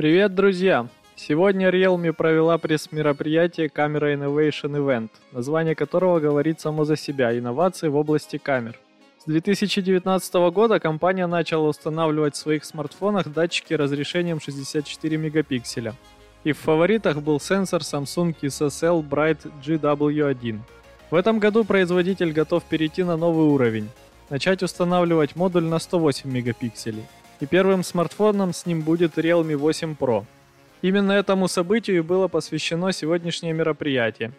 Привет, друзья! Сегодня Realme провела пресс-мероприятие Camera Innovation Event, название которого говорит само за себя – инновации в области камер. С 2019 года компания начала устанавливать в своих смартфонах датчики разрешением 64 мегапикселя. И в фаворитах был сенсор Samsung SSL Bright GW1. В этом году производитель готов перейти на новый уровень, начать устанавливать модуль на 108 мегапикселей. И первым смартфоном с ним будет Realme 8 Pro. Именно этому событию было посвящено сегодняшнее мероприятие.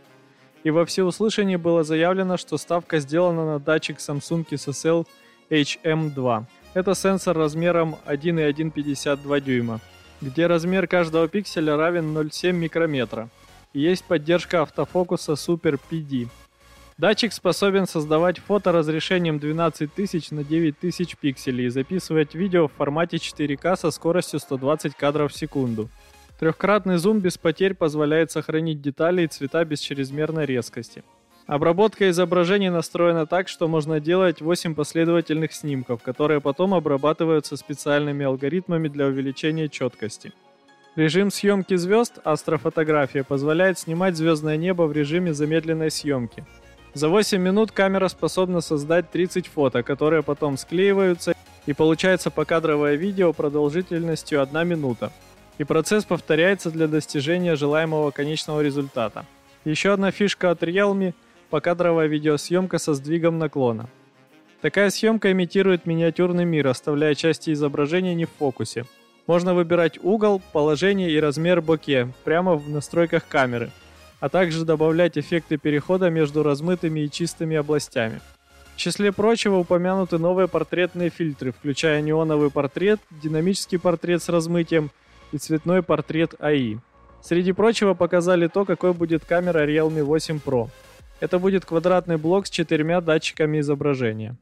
И во всеуслышании было заявлено, что ставка сделана на датчик Samsung SSL HM2. Это сенсор размером 1,152 дюйма, где размер каждого пикселя равен 0,7 микрометра. И есть поддержка автофокуса Super PD. Датчик способен создавать фото разрешением 12000 на 9000 пикселей и записывать видео в формате 4К со скоростью 120 кадров в секунду. Трехкратный зум без потерь позволяет сохранить детали и цвета без чрезмерной резкости. Обработка изображений настроена так, что можно делать 8 последовательных снимков, которые потом обрабатываются специальными алгоритмами для увеличения четкости. Режим съемки звезд астрофотография позволяет снимать звездное небо в режиме замедленной съемки – за 8 минут камера способна создать 30 фото, которые потом склеиваются и получается покадровое видео продолжительностью 1 минута. И процесс повторяется для достижения желаемого конечного результата. Еще одна фишка от Realme – покадровая видеосъемка со сдвигом наклона. Такая съемка имитирует миниатюрный мир, оставляя части изображения не в фокусе. Можно выбирать угол, положение и размер боке прямо в настройках камеры – а также добавлять эффекты перехода между размытыми и чистыми областями. В числе прочего упомянуты новые портретные фильтры, включая неоновый портрет, динамический портрет с размытием и цветной портрет АИ. Среди прочего показали то, какой будет камера Realme 8 Pro. Это будет квадратный блок с четырьмя датчиками изображения.